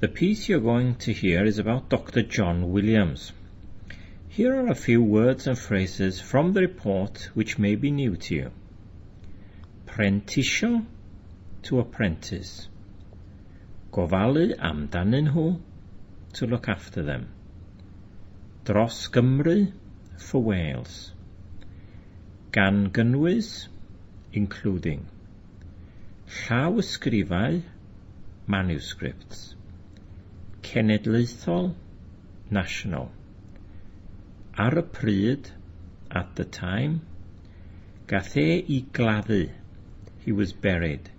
The piece you're going to hear is about Dr. John Williams. Here are a few words and phrases from the report which may be new to you. Prentisio to apprentice. Gofalu amdanyn nhw to look after them. Dros Gymru for Wales. Gan gynnwys including. Llaw ysgrifau manuscripts. Cenedlaethol national. Ar y pryd, at the time, gath e i gladdu. He was buried.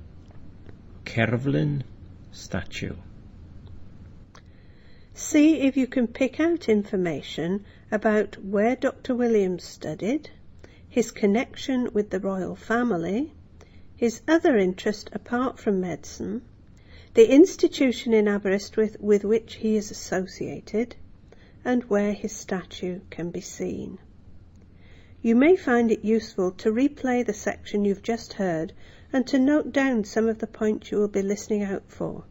Cerflun statue. See if you can pick out information about where Dr. Williams studied, his connection with the royal family, his other interest apart from medicine, the institution in Aberystwyth with which he is associated, and where his statue can be seen. You may find it useful to replay the section you've just heard and to note down some of the points you will be listening out for.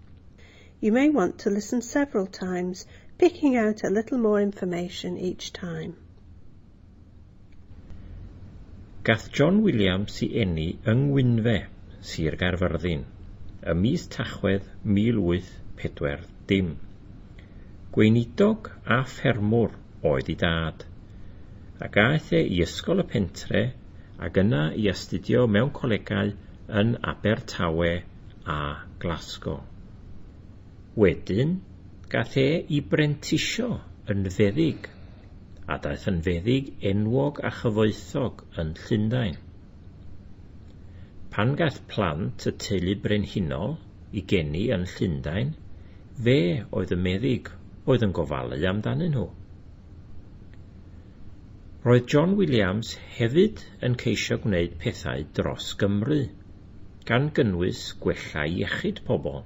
You may want to listen several times, picking out a little more information each time. Gath John Williams i eni yng Ngwynfe, Sir Gaerfyrddin, y mis tachwedd 1840 dim. Gweinidog a ffermwr oedd ei dad, a gaeth e i ysgol y pentre ac yna i astudio mewn colegau yn Abertawe a Glasgow. Wedyn, gath e i brentisio yn feddyg, a daeth yn feddyg enwog a chyfoethog yn Llundain. Pan gath plant y teulu brenhinol i geni yn Llundain, fe oedd y meddyg oedd yn gofalu amdanyn nhw. Roedd John Williams hefyd yn ceisio gwneud pethau dros Gymru, gan gynnwys gwella iechyd pobl.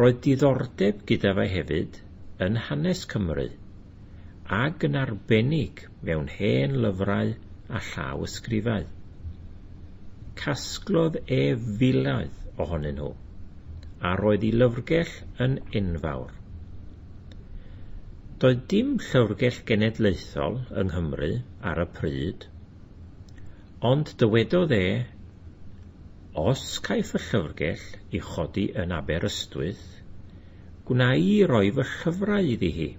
Roedd diddordeb gyda fe hefyd yn hanes Cymru, ac yn arbennig mewn hen lyfrau a llaw ysgrifau casglodd e filoedd ohonyn nhw, a roedd ei lyfrgell yn enfawr. Doedd dim llyfrgell genedlaethol yng Nghymru ar y pryd, ond dywedodd e, os caiff y llyfrgell i chodi yn Aberystwyth, gwna i roi fy llyfrau iddi hi.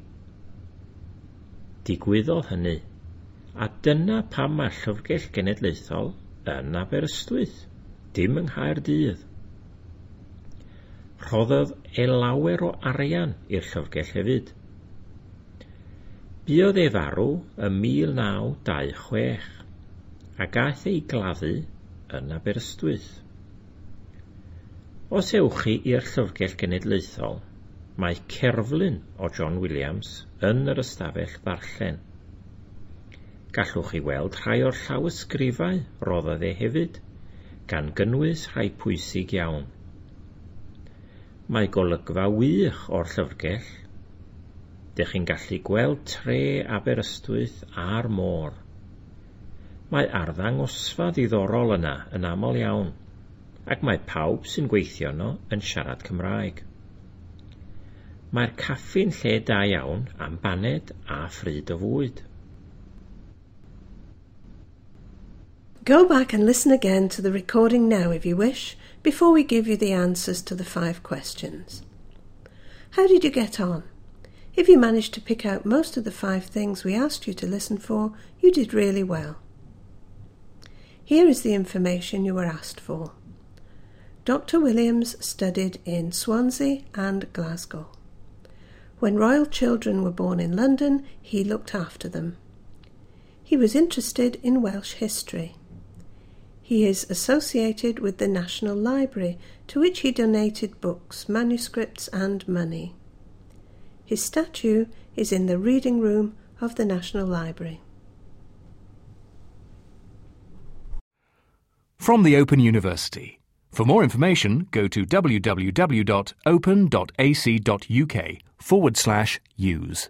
Digwyddodd hynny, a dyna pam mae llyfrgell genedlaethol yn Aberystwyth, dim yng Nghaerdydd. Rhoddodd e lawer o arian i'r llyfrgell hefyd. Buodd e farw ym 1926 a gaeth ei gladdu yn Aberystwyth. Os ewch chi i'r Llyfrgell Genedlaethol, mae cerflun o John Williams yn yr ystafell ddarllen. Gallwch chi weld rhai o'r llawysgrifau roddodd e hefyd, gan gynnwys rhai pwysig iawn. Mae golygfa wych o'r llyfrgell. Dych chi'n gallu gweld tre Aberystwyth a'r môr. Mae arddang osfa ddiddorol yna yn aml iawn, ac mae pawb sy'n gweithio yno yn siarad Cymraeg mae'r caffi'n lle da iawn am baned a phryd o fwyd. Go back and listen again to the recording now if you wish, before we give you the answers to the five questions. How did you get on? If you managed to pick out most of the five things we asked you to listen for, you did really well. Here is the information you were asked for. Dr. Williams studied in Swansea and Glasgow. When royal children were born in London, he looked after them. He was interested in Welsh history. He is associated with the National Library, to which he donated books, manuscripts, and money. His statue is in the reading room of the National Library. From the Open University. For more information, go to www.open.ac.uk forward slash use.